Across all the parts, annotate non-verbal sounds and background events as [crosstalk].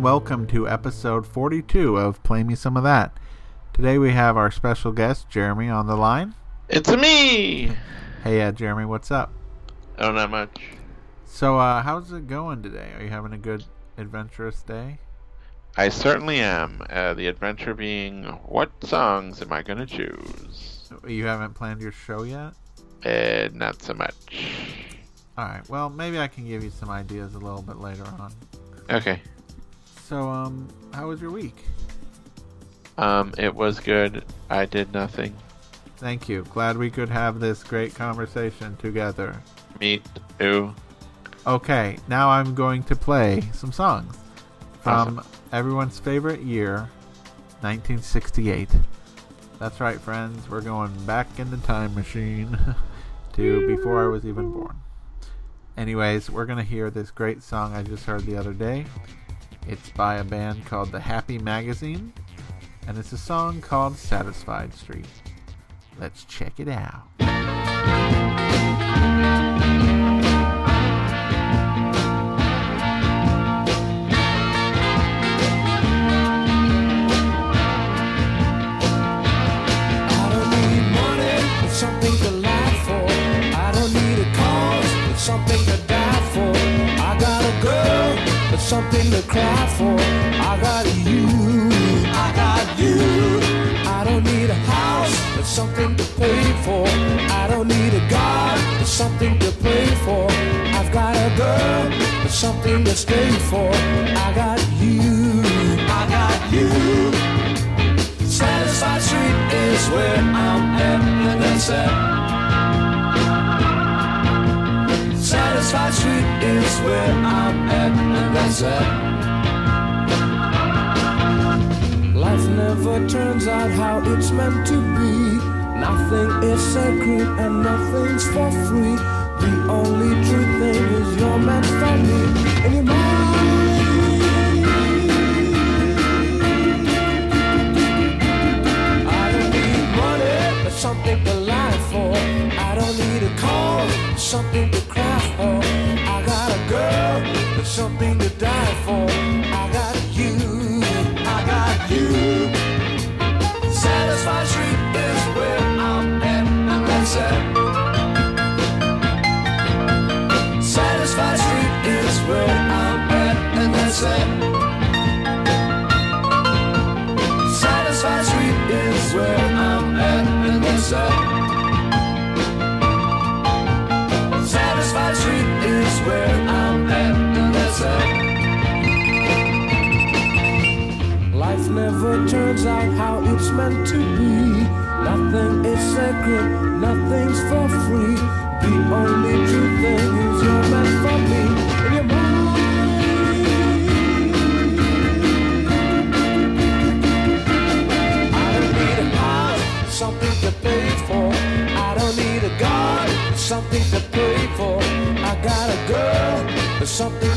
And welcome to episode 42 of Play Me Some of That. Today we have our special guest, Jeremy, on the line. It's me. Hey, uh, Jeremy, what's up? Oh, not much. So, uh, how's it going today? Are you having a good, adventurous day? I certainly am. Uh, the adventure being, what songs am I going to choose? You haven't planned your show yet? Uh, not so much. Alright, well, maybe I can give you some ideas a little bit later on. Okay. So, um, how was your week? Um, it was good. I did nothing. Thank you. Glad we could have this great conversation together. Me too. Okay, now I'm going to play some songs from Awesome. everyone's favorite year, 1968. That's right, friends. We're going back in the time machine [laughs] to before I was even born. Anyways, we're going to hear this great song I just heard the other day. It's by a band called The Happy Magazine, and it's a song called Satisfied Street. Let's check it out. For. I got you, I got you. I don't need a house, but something to pay for. I don't need a God, but something to pray for. I've got a girl, something to stay for. I got you, I got you. Satisfied Street is where I'm at, and. Satisfied Street is where I'm at, and that's it. Life never turns out how it's meant to be. Nothing is sacred and nothing's for free. The only true thing is you're meant for me, and. I don't need money, but something to lie for. I don't need a call, something to cry for. I got a girl, but something turns out how it's meant to be. Nothing is sacred, nothing's for free. The only true thing is you're meant for me. I don't need a house, something to pay for. I don't need a God, something to pray for. I got a girl, something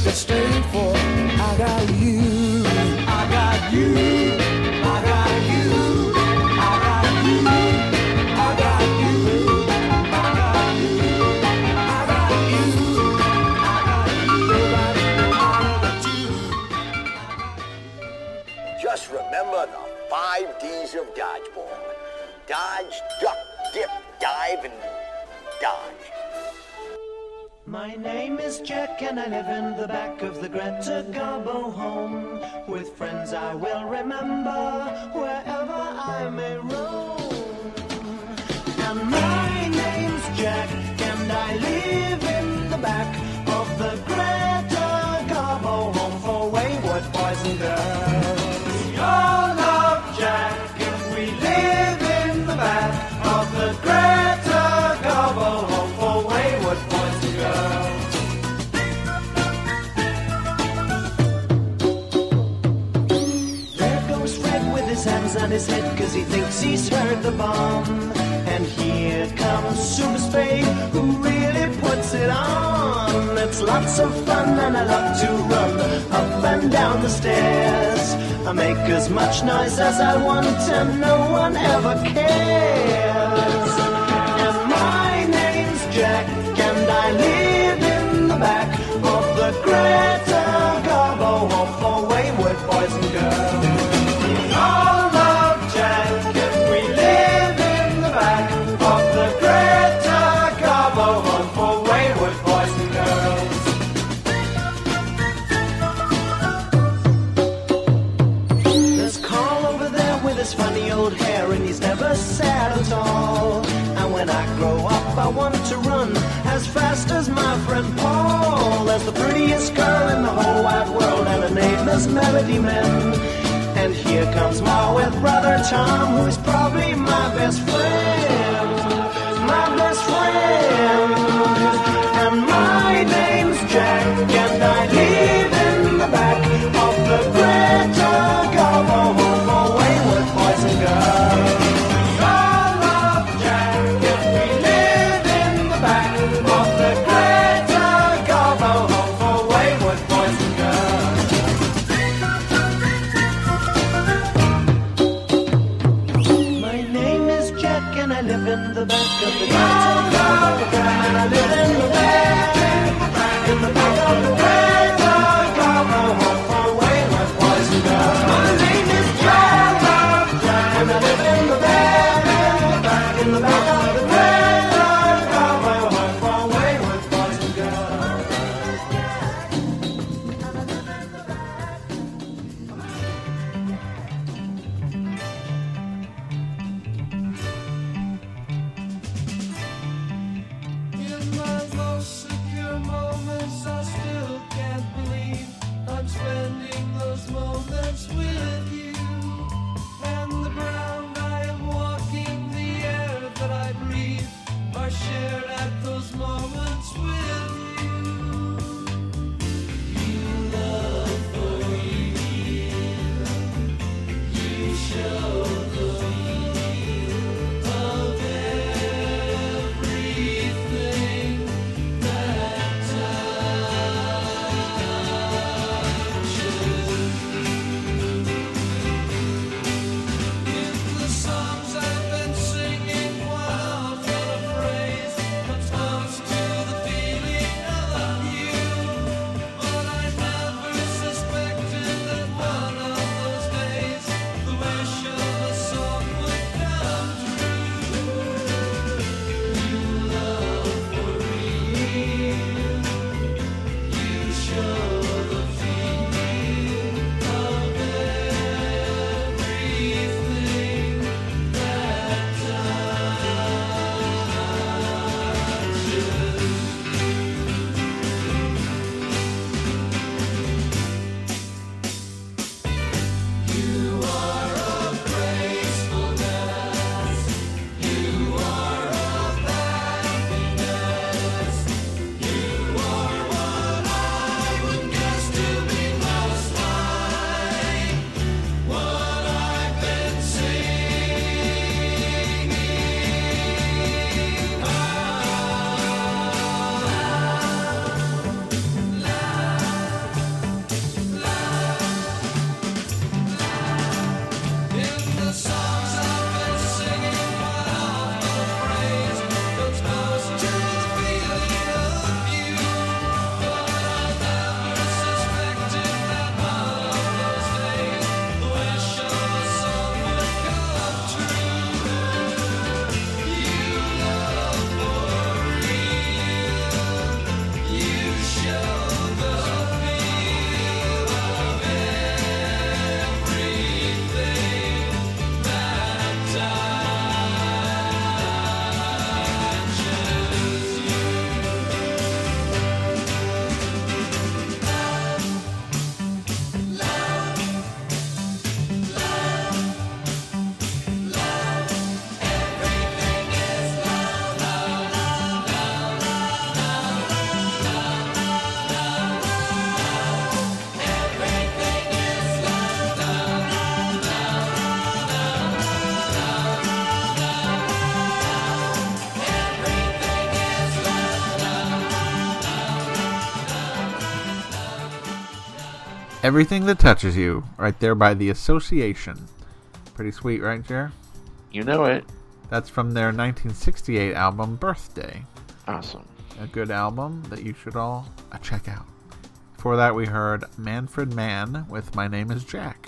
My name is Jack and I live in the back of the Greta Garbo home. With friends I will remember wherever I may roam. And my name's Jack and I live in the back the bomb. And here comes Super Spade who really puts it on. It's lots of fun and I love to run up and down the stairs. I make as much noise as I want and no one ever cares. And my name's Jack and I live in the back of the Greta comes Ma with brother Tom, who's probably my best friend. Everything that touches you, right there by the Association. Pretty sweet, right, Jer? You know it. That's from their 1968 album Birthday. Awesome. A good album that you should all uh, check out. Before that, we heard Manfred Mann with My Name is Jack.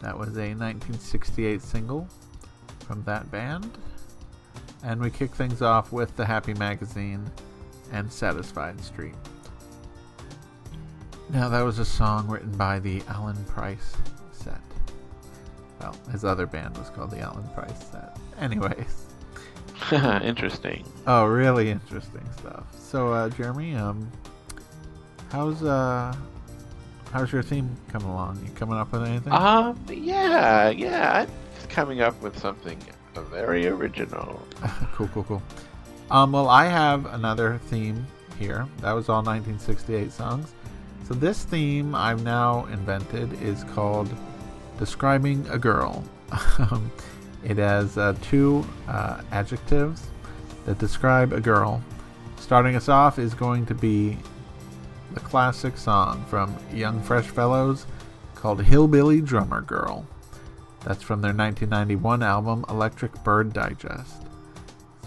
That was a 1968 single from that band. And we kick things off with The Happy Magazine and Satisfied Street. Now, that was a song written by the Alan Price set. Well, his other band was called the Alan Price set. Anyways. [laughs] interesting. Oh, really interesting stuff. So, uh, Jeremy, um, how's uh, how's your theme coming along? You coming up with anything? Um, yeah, yeah, I'm coming up with something very original. [laughs] cool, cool, cool. Um, well, I have another theme here. That was all 1968 songs. So this theme I've now invented is called "Describing a Girl." Um, it has uh, two uh, adjectives that describe a girl. Starting us off is going to be the classic song from Young Fresh Fellows called "Hillbilly Drummer Girl." That's from their 1991 album Electric Bird Digest.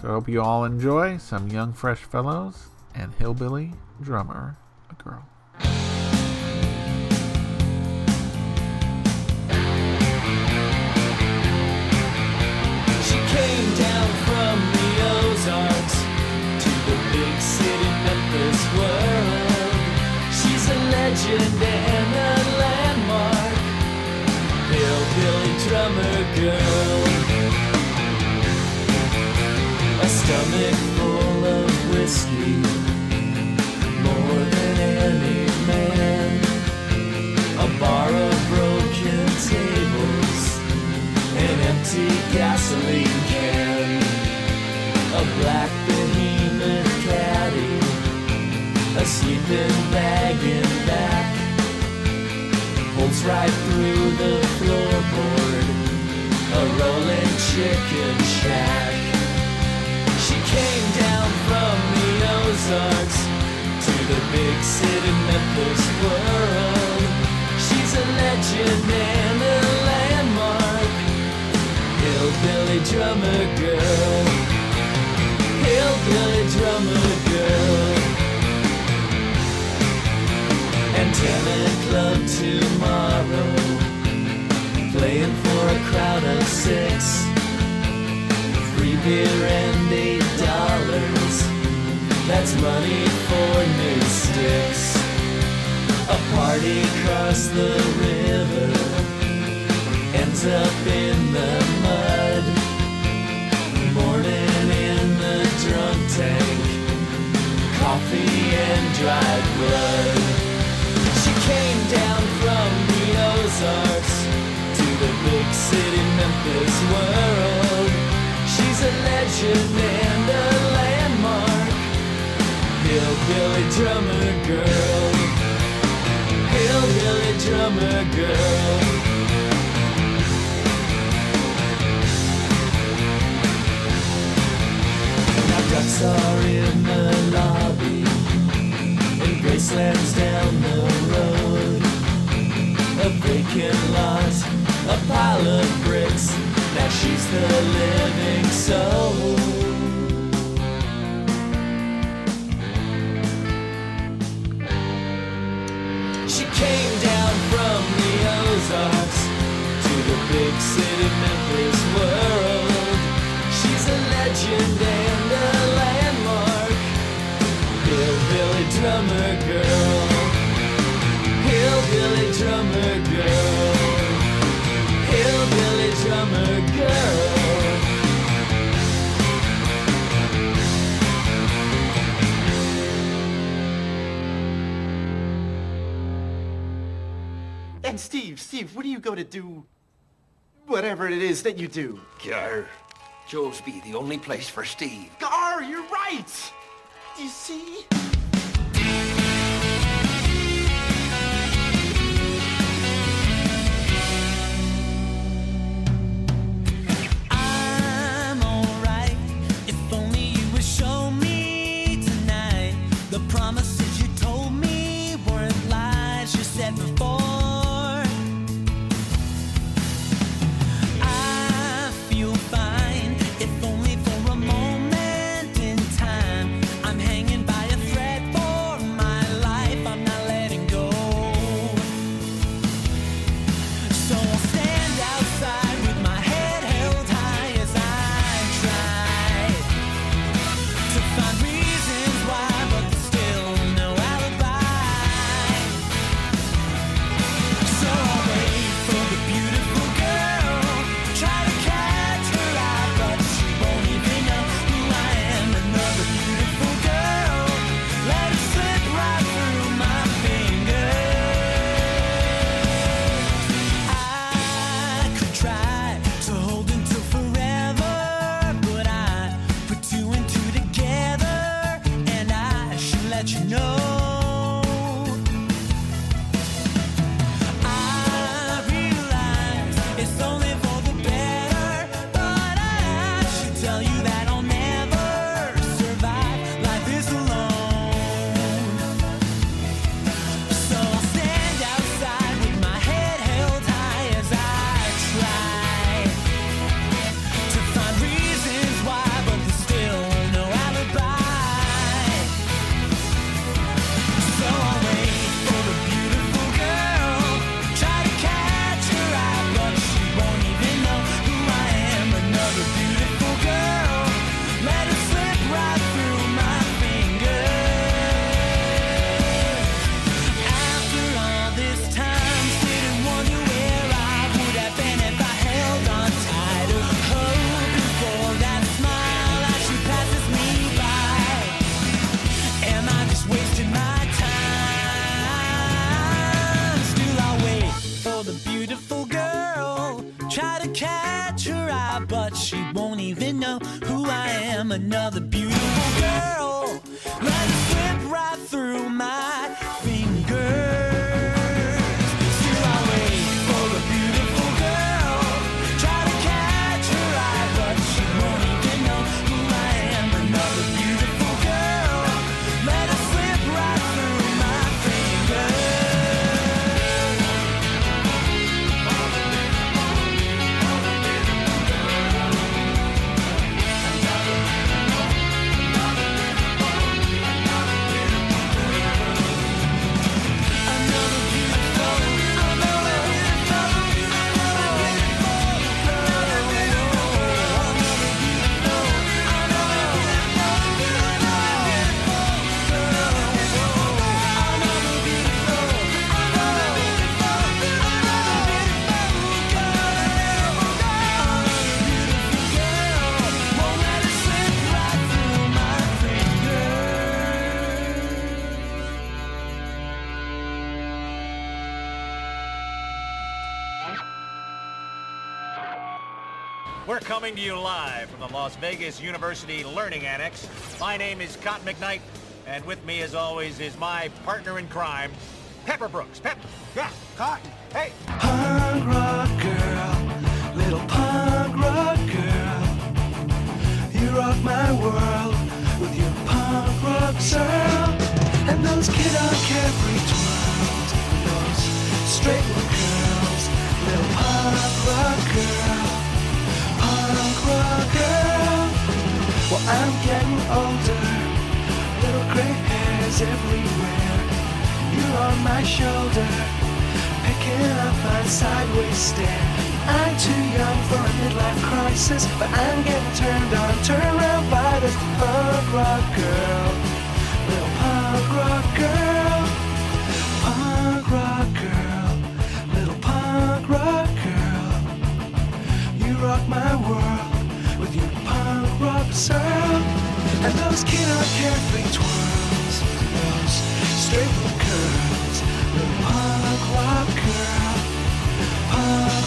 So I hope you all enjoy some Young Fresh Fellows and Hillbilly Drummer Girl. World. She's a legend and a landmark, hillbilly drummer girl. A stomach full of whiskey, more than any man. A bar of broken tables an empty gasoline can, a black a sleeping bag in back, holds right through the floorboard, a rolling chicken shack. She came down from the Ozarks to the big city Memphis world. She's a legend and a landmark. Hillbilly drummer girl. Hillbilly drummer girl. Antenna club tomorrow. Playing for a crowd of six. Free beer and eight dollars. That's money for new sticks. A party across the river ends up in the mud. Morning in the drunk tank, coffee and dried blood. Came down from the Ozarks to the big city Memphis world. She's a legend and a landmark, hillbilly drummer girl, hillbilly drummer girl. Now ducks are in the lobby Graceland's down the road A vacant lot, a pile of bricks Now she's the living soul She came down from the Ozarks to the big city Memphis world. She's a legend and a landmark. Hillbilly drummer girl. Hillbilly drummer girl. Hillbilly drummer girl. And Steve, Steve, what do you go to do? Whatever it is that you do. Gar, Joe's be the only place for Steve. Gar, you're right! Do you see? Coming to you live from the Las Vegas University Learning Annex. My name is Cotton McKnight, and with me, as always, is my partner in crime, Pepper Brooks. Pep, yeah, Cotton, hey. Punk rock girl, little punk rock girl. You rock my world with your punk rock sound. And those kid on carefree twirls, those straight curls. Little punk rock girl, girl. Well, I'm getting older, little gray hairs everywhere. You're on my shoulder picking up my sideways stare. I'm too young for a midlife crisis, but I'm getting turned on, turned around by this punk rock girl. Little punk rock girl. Punk rock girl. Little punk rock girl. You rock my world sound. And those on carefree twirls, those straight curls. Little punk rock girl, punk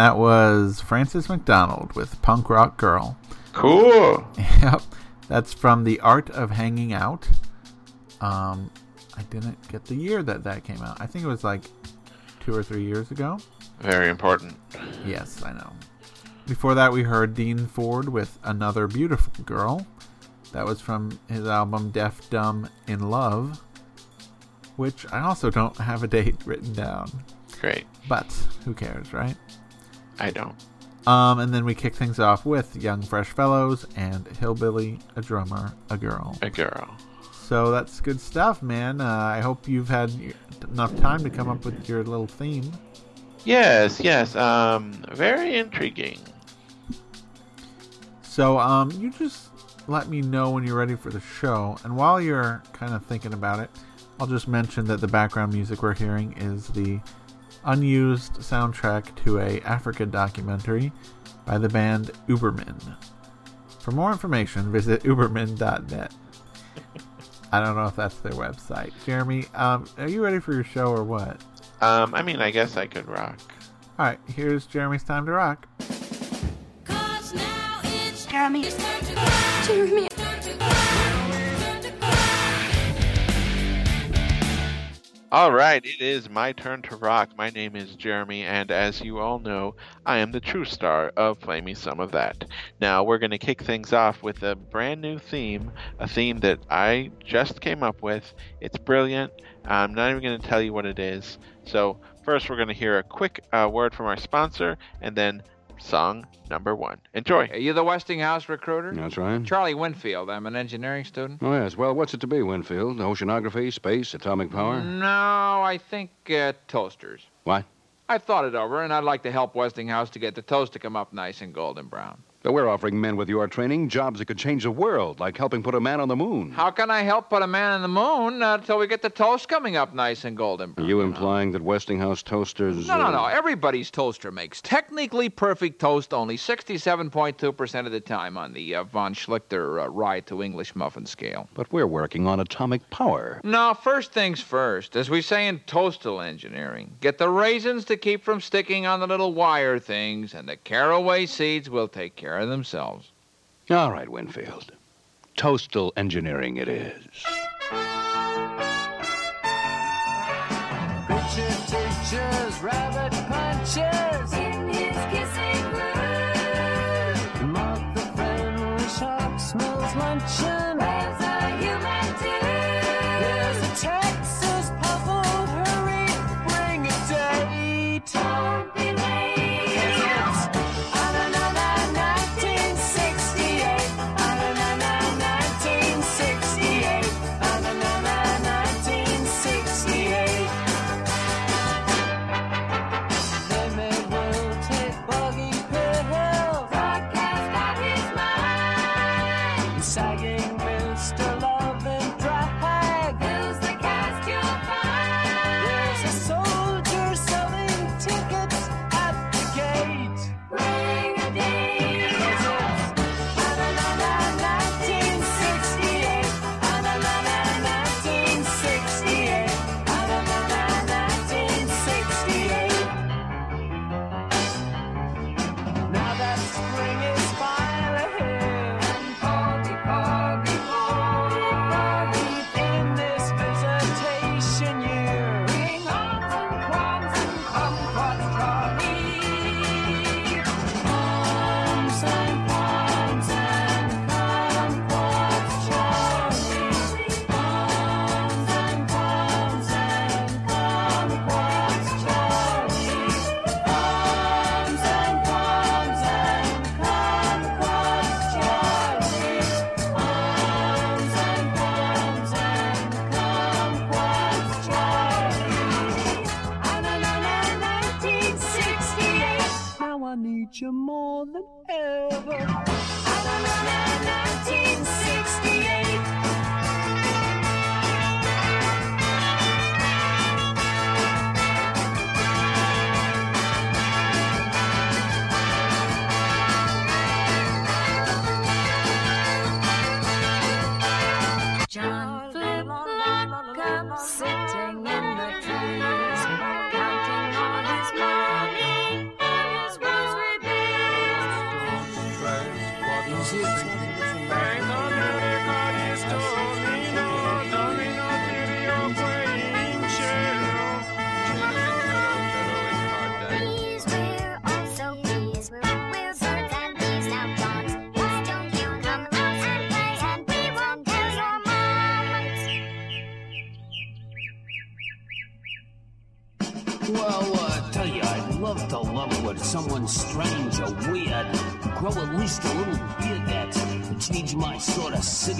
that was Francis Macdonald with Punk Rock Girl. Cool. [laughs] Yep, that's from The Art of Hanging Out. Um, I didn't get the year that that came out. I think it was like two or three years ago. Very important. Yes, I know. Before that, we heard Dean Ford with Another Beautiful Girl. That was from his album Deaf, Dumb, in Love, which I also don't have a date written down. Great. But who cares, right? I don't. Um, and then we kick things off with Young Fresh Fellows and Hillbilly, a drummer, a girl. A girl. So that's good stuff, man. Uh, I hope you've had enough time to come up with your little theme. Yes, yes. Um, very intriguing. So, um, you just let me know when you're ready for the show. And while you're kind of thinking about it, I'll just mention that the background music we're hearing is the unused soundtrack to a Africa documentary by the band Uberman. For more information, visit uberman.net. I don't know if that's their website. Jeremy, um, are you ready for your show or what? Um, I mean, I guess I could rock. All right, here's Jeremy's time to rock. Jeremy. Jeremy. All right, it is my turn to rock. My name is Jeremy, and as you all know, I am the true star of Play Me Some of That. Now, we're going to kick things off with a brand new theme, a theme that I just came up with. It's brilliant. I'm not even going to tell you what it is. So, first, we're going to hear a quick uh, word from our sponsor, and then song number one. Enjoy. Are you the Westinghouse recruiter? That's right. Charlie Winfield. I'm an engineering student. Oh, yes. Well, what's it to be, Winfield? Oceanography, space, atomic power? No, I think uh, toasters. What? I've thought it over, and I'd like to help Westinghouse to get the toast to come up nice and golden brown. But we're offering men with your training jobs that could change the world, like helping put a man on the moon. How can I help put a man on the moon uh, until we get the toast coming up nice and golden Are you implying that Westinghouse toasters. No, no, uh, no. Everybody's toaster makes technically perfect toast only 67.2% of the time on the uh, von Schlichter uh, ride to English muffin scale. But we're working on atomic power. No, first things first. As we say in toastal engineering, get the raisins to keep from sticking on the little wire things, and the caraway seeds will take care of themselves. All right, Winfield. Toastal engineering it is.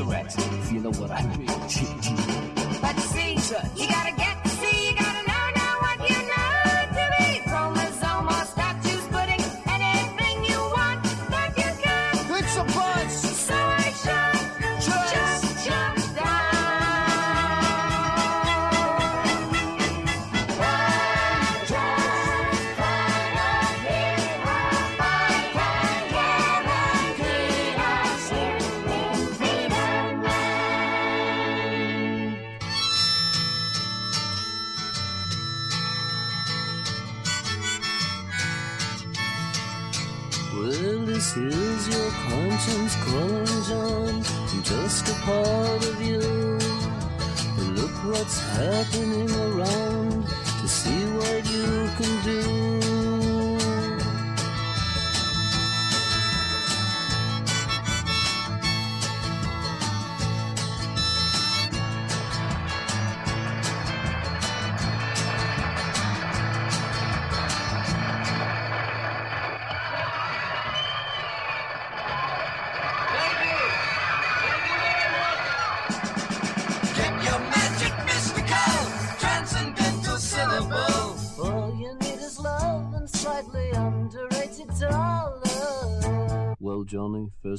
If you know what I mean. Calling, John. I'm just a part of you. Look what's happening around to see what you can do.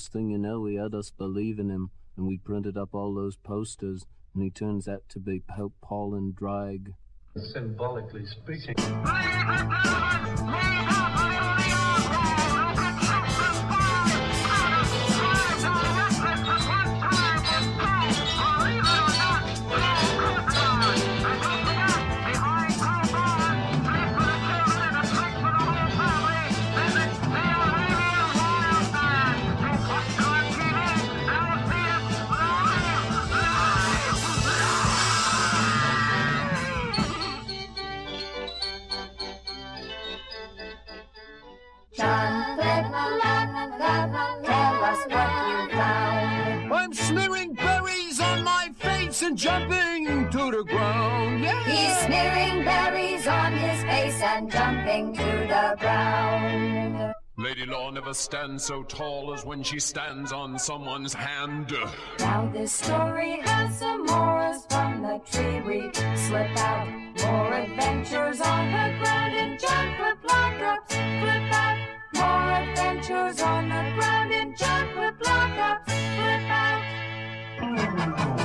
First thing you know, he had us believing him, and we printed up all those posters, and he turns out to be Pope Paul in drag. Symbolically speaking. [laughs] John tell us what you found. I'm smearing berries on my face and jumping to the ground. Yeah. He's smearing berries on his face and jumping to the ground. Lady Law never stands so tall as when she stands on someone's hand. Now this story has some morals from the tree we slip out. More adventures on the ground and John Flip lockups flip out. More adventures on the ground and John Flip lockups flip out.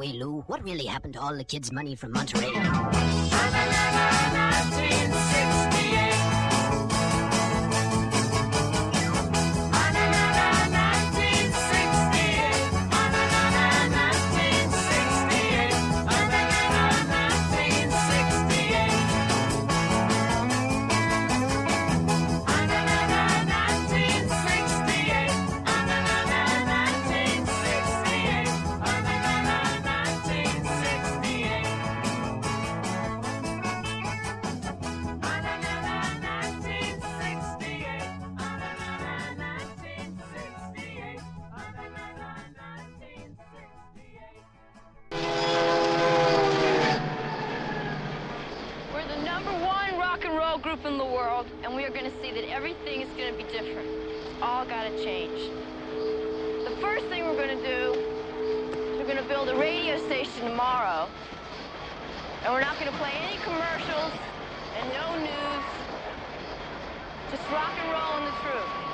Way, Lou, what really happened to all the kids' money from Monterey? Group in the world, and we are going to see that everything is going to be different. It's all got to change. The first thing we're going to do is we're going to build a radio station tomorrow, and we're not going to play any commercials and no news. Just rock and roll in the truth.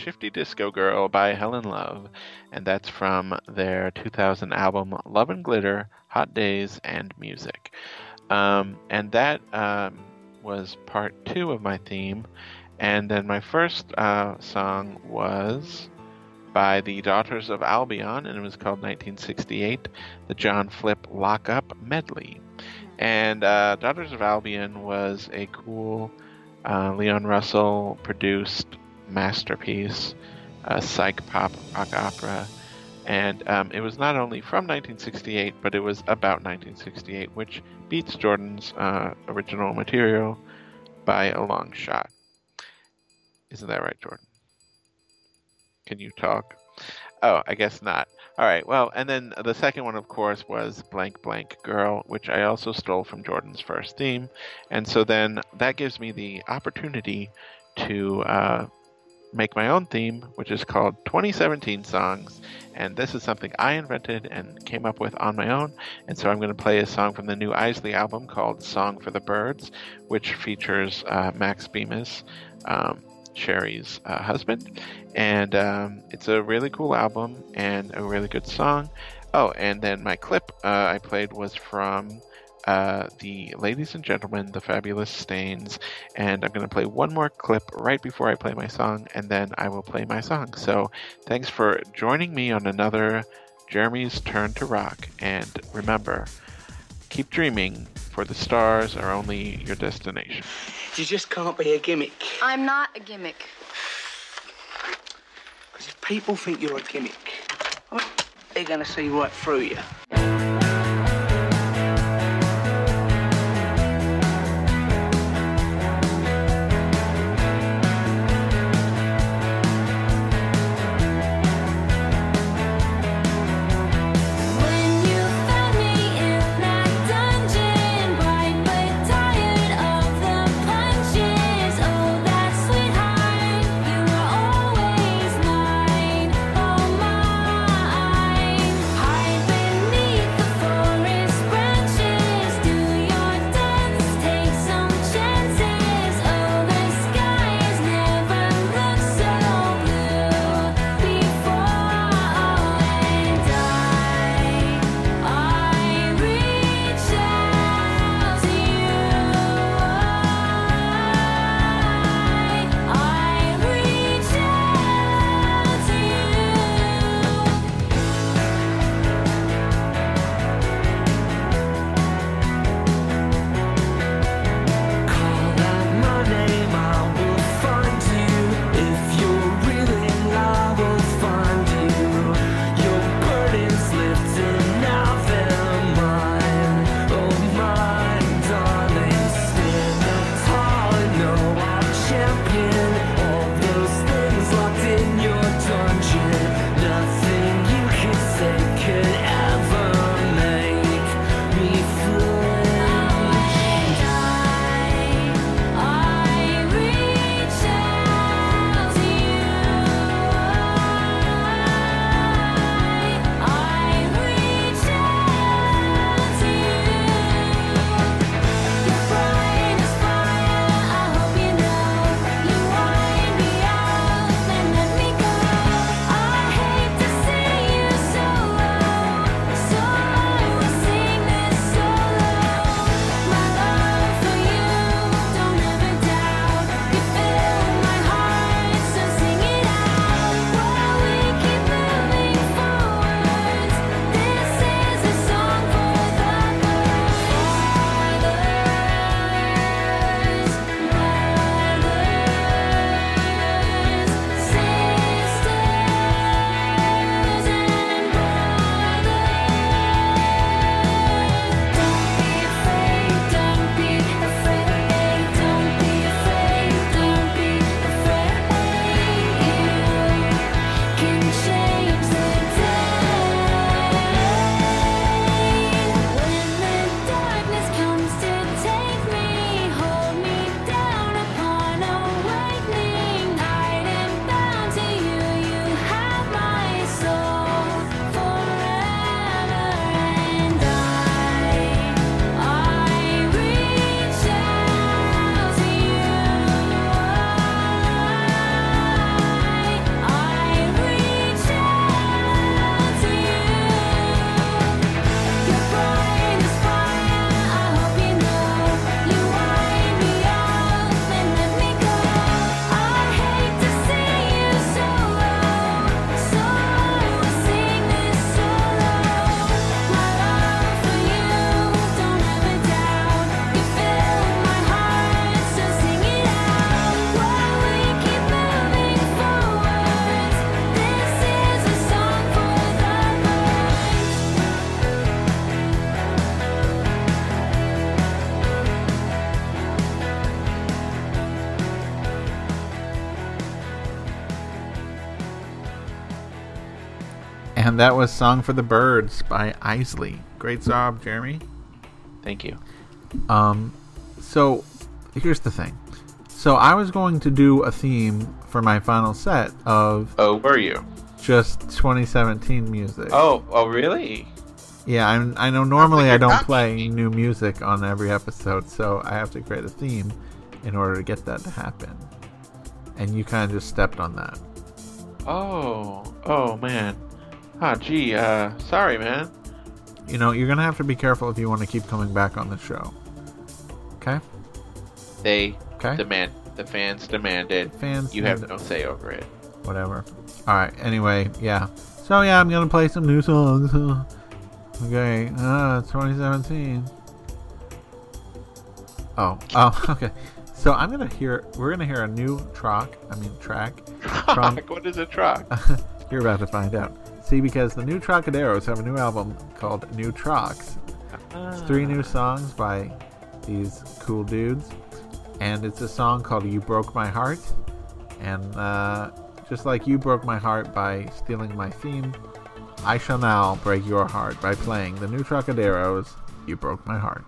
Shifty Disco Girl by Helen Love, and that's from their 2000 album Love and Glitter, Hot Days, and Music. Um, and that um, was part two of my theme. And then my first uh, song was by the Daughters of Albion, and it was called 1968, the John Flip Lockup Medley. And uh, Daughters of Albion was a cool uh, Leon Russell produced masterpiece, a psych pop rock opera. And um, it was not only from 1968, but it was about 1968, which beats Jordan's uh, original material by a long shot. Isn't that right, Jordan? Can you talk? Oh, I guess not. All right. Well, and then the second one, of course, was Blank Blank Girl, which I also stole from Jordan's first theme. And so then that gives me the opportunity to uh, make my own theme, which is called 2017 Songs. And this is something I invented and came up with on my own. And so I'm going to play a song from the new Eisley album called Song for the Birds, which features uh, Max Bemis. Um, Sherri's uh, husband, and um, it's a really cool album and a really good song. Oh, and then my clip uh, I played was from uh, the Ladies and Gentlemen, the Fabulous Stains, and I'm going to play one more clip right before I play my song, and then I will play my song. So thanks for joining me on another Jeremy's Turn to Rock, and remember, keep dreaming, for the stars are only your destination. You just can't be a gimmick. I'm not a gimmick. Because if people think you're a gimmick, they're going to see right through you. And that was Song for the Birds by Eisley. Great job, Jeremy. Thank you. Um, so here's the thing. So I was going to do a theme for my final set of Oh, were you? just 2017 music. Oh, oh, really? Yeah, I'm, I know normally I don't play new music on every episode, so I have to create a theme in order to get that to happen. And you kind of just stepped on that. Oh, oh man. Ah, gee. Uh, sorry, man. You know, you're going to have to be careful if you want to keep coming back on the show. Okay? They Okay. demand. The fans demanded. Fans You have no say over it. Whatever. Alright, anyway, yeah. So, yeah, I'm going to play some new songs. okay, uh, 2017. Oh, oh, [laughs] okay. So I'm gonna hear. We're gonna hear a new track. I mean track. [laughs] From, what is a track? [laughs] you're about to find out. See, because the new Trocaderos have a new album called New Trox. It's three new songs by these cool dudes, and it's a song called "You Broke My Heart." And uh, just like you broke my heart by stealing my theme, I shall now break your heart by playing the new Trocaderos. You broke my heart.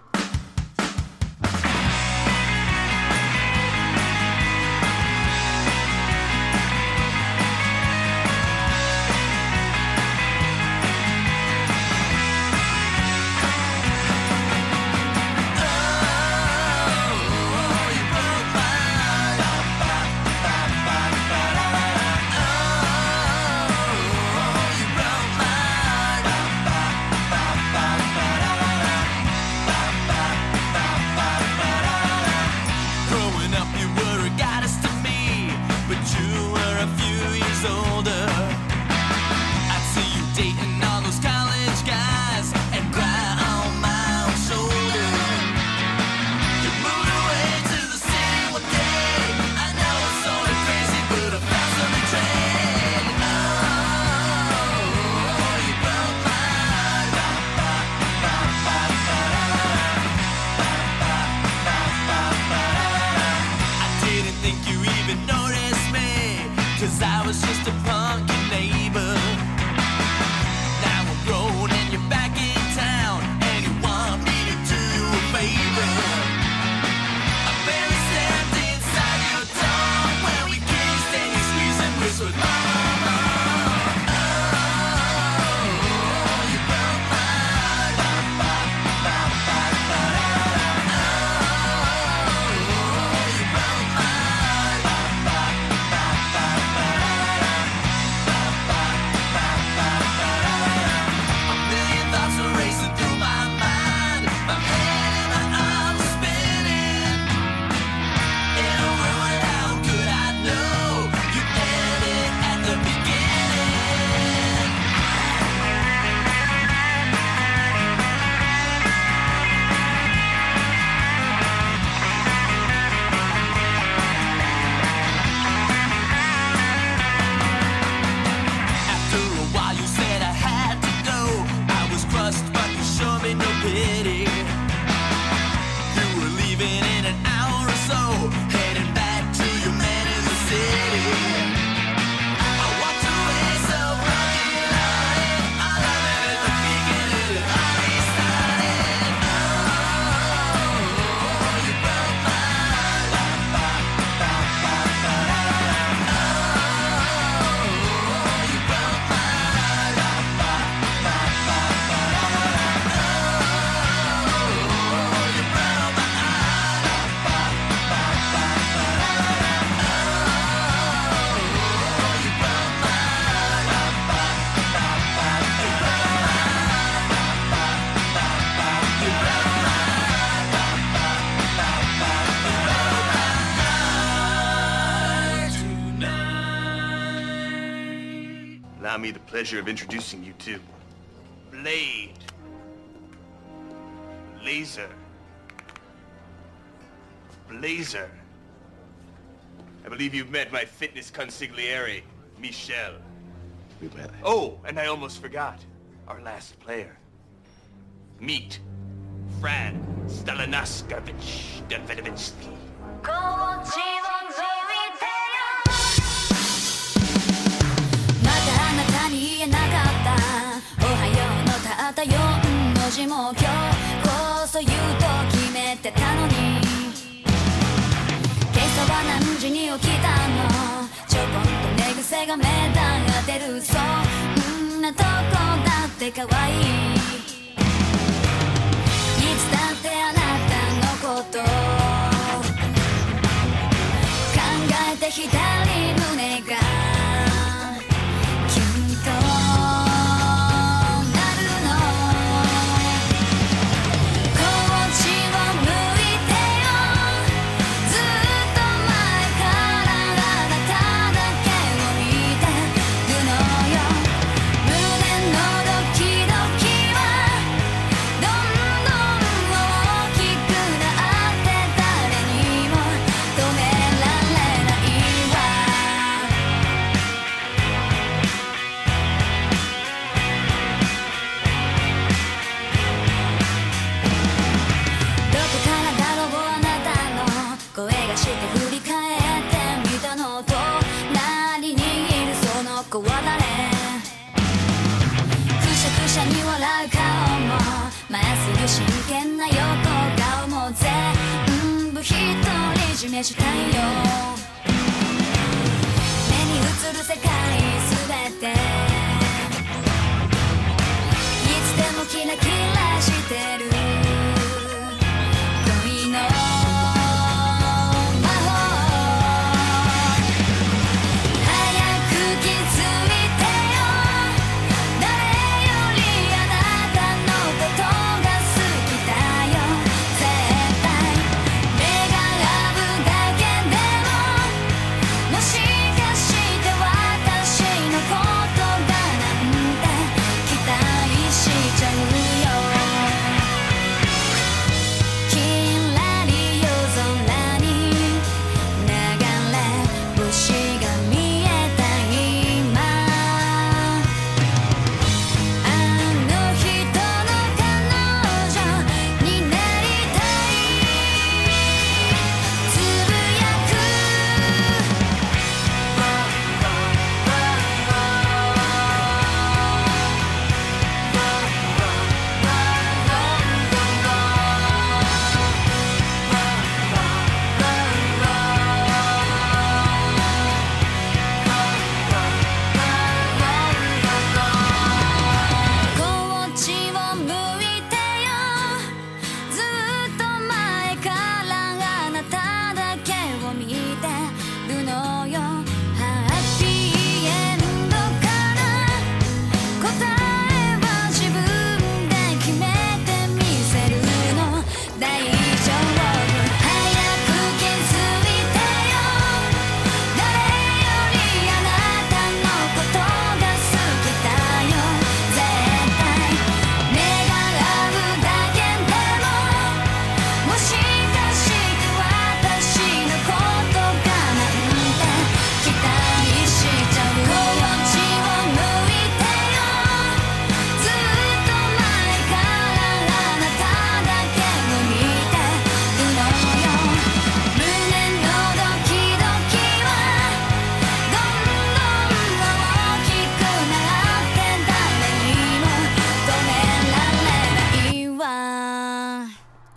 Pleasure of introducing you to Blade. Laser. Blazer. I believe you've met my fitness consigliere, Michelle. We met. Oh, and I almost forgot. Our last player. Meet Fran Stalinaskavich Davidovitsky. まだ私も今日こそ言うと決めてたのに。今朝は何時に起きたの？ちょこんと寝癖が目立ってるそんなとこだって可愛い。いつだってあなたのこと。考えて左り占めしたいよ。目に映る世界すべて。いつでもキラキラしてる。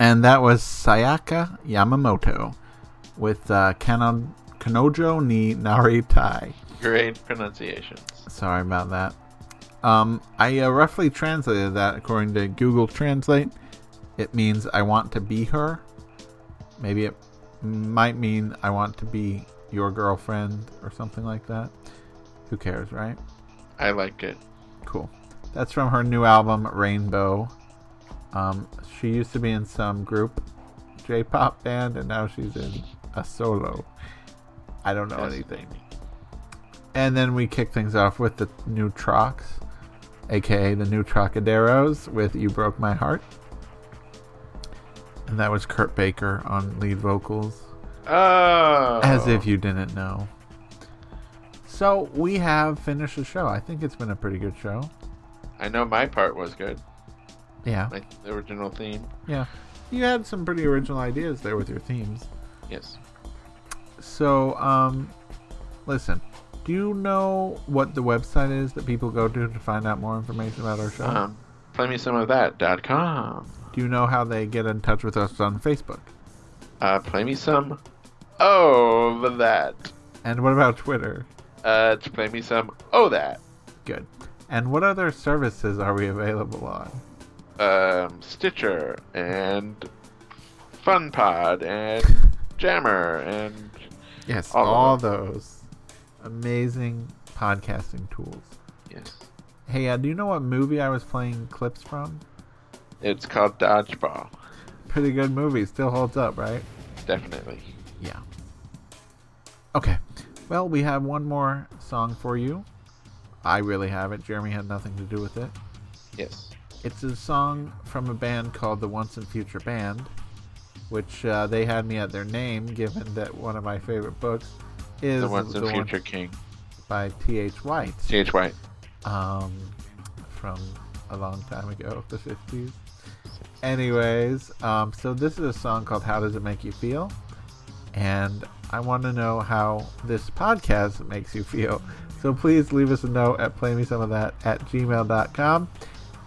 And that was Sayaka Yamamoto with uh, Kano- Kanojo ni Naritai. Great pronunciation. Sorry about that. Um, I uh, roughly translated that according to Google Translate. It means I want to be her. Maybe it might mean I want to be your girlfriend or something like that. Who cares, right? I like it. Cool. That's from her new album Rainbow. Um, she used to be in some group, J-pop band, and now she's in a solo. I don't know anything. And then we kick things off with the new Trox, aka the new Trocaderos, with "You Broke My Heart," and that was Kurt Baker on lead vocals. Oh. As if you didn't know. So we have finished the show. I think it's been a pretty good show. I know my part was good. Yeah. Like the original theme. Yeah. You had some pretty original ideas there with your themes. Yes. So, um, listen. Do you know what the website is that people go to to find out more information about our show? Um, play me some of that. Dot com. Do you know how they get in touch with us on Facebook? Uh, play me some Oh, that. And what about Twitter? Uh, play me some. Oh, that. Good. And what other services are we available on? Um, Stitcher and FunPod and [laughs] Jammer and Yes, All all, those amazing podcasting tools. Yes. Hey, uh, do you know what movie I was playing clips from? it's called Dodgeball. Pretty good movie. Still holds up, right? Definitely. Yeah. Okay. Well, we have one more song for you. I really have it. Jeremy had nothing to do with it. Yes. It's a song from a band called the Once and Future Band, which uh, they had me at their name, given that one of my favorite books is The Once and One Future King. by T.H. White. T.H. White. Um, from a long time ago, [laughs] the 50s. Anyways, um, so this is a song called How Does It Make You Feel? And I want to know how this podcast makes you feel. So please leave us a note at playmesomeofthat at gmail.com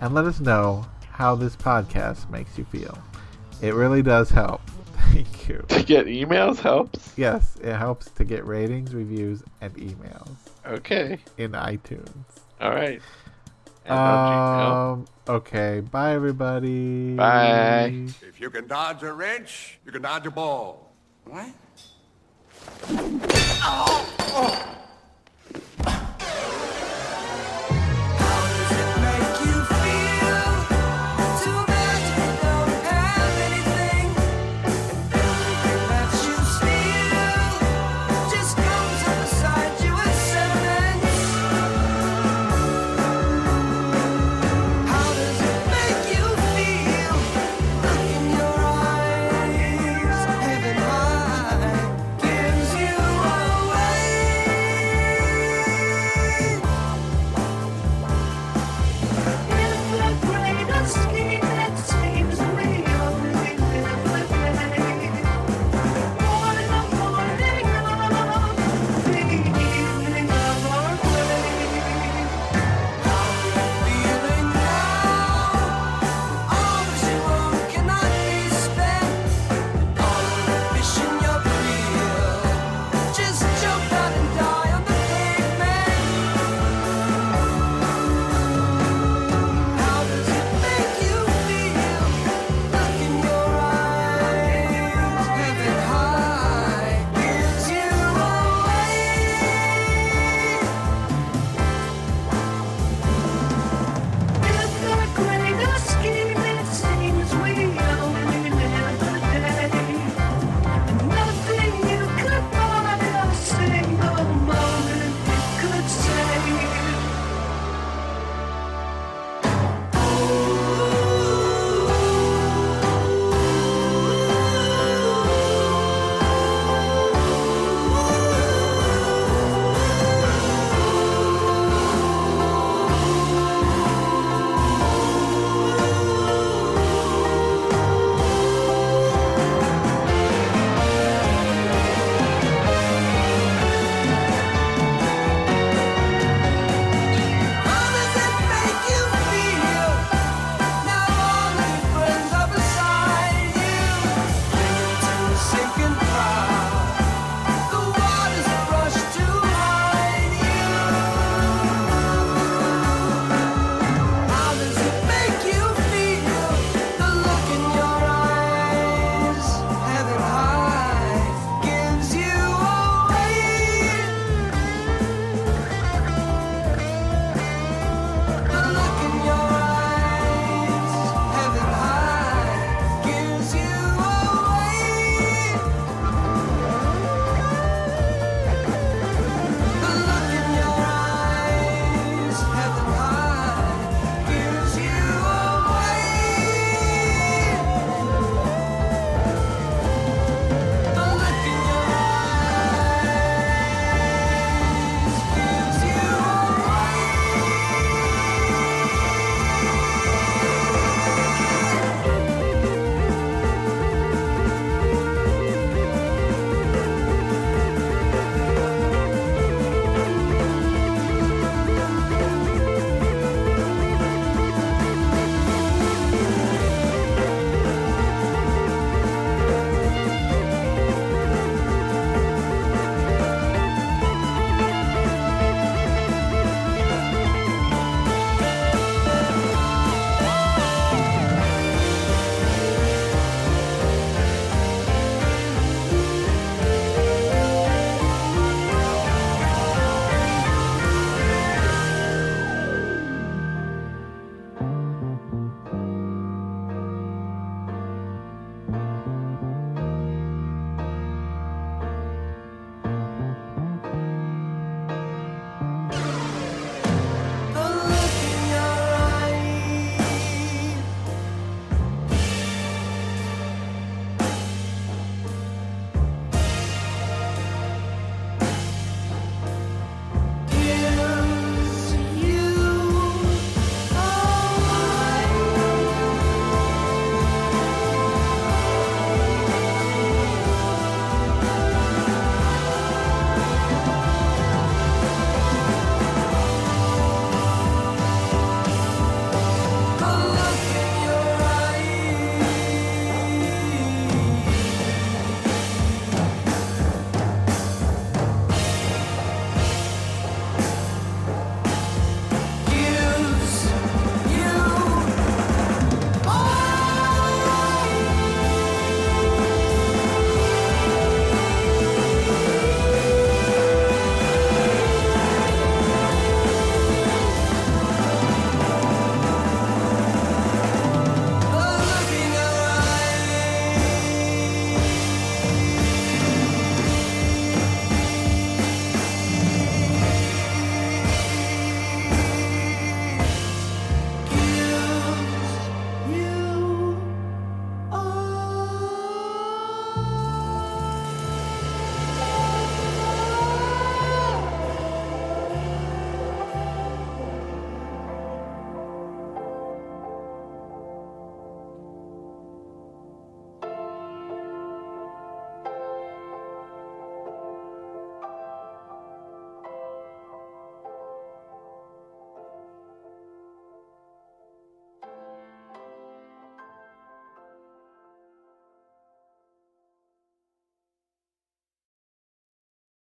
and let us know how this podcast makes you feel. It really does help. [laughs] Thank you. To get emails helps? Yes, it helps to get ratings, reviews, and emails Okay. in iTunes. All right. Um, okay, bye everybody. Bye. If you can dodge a wrench, you can dodge a ball. What? Oh, oh.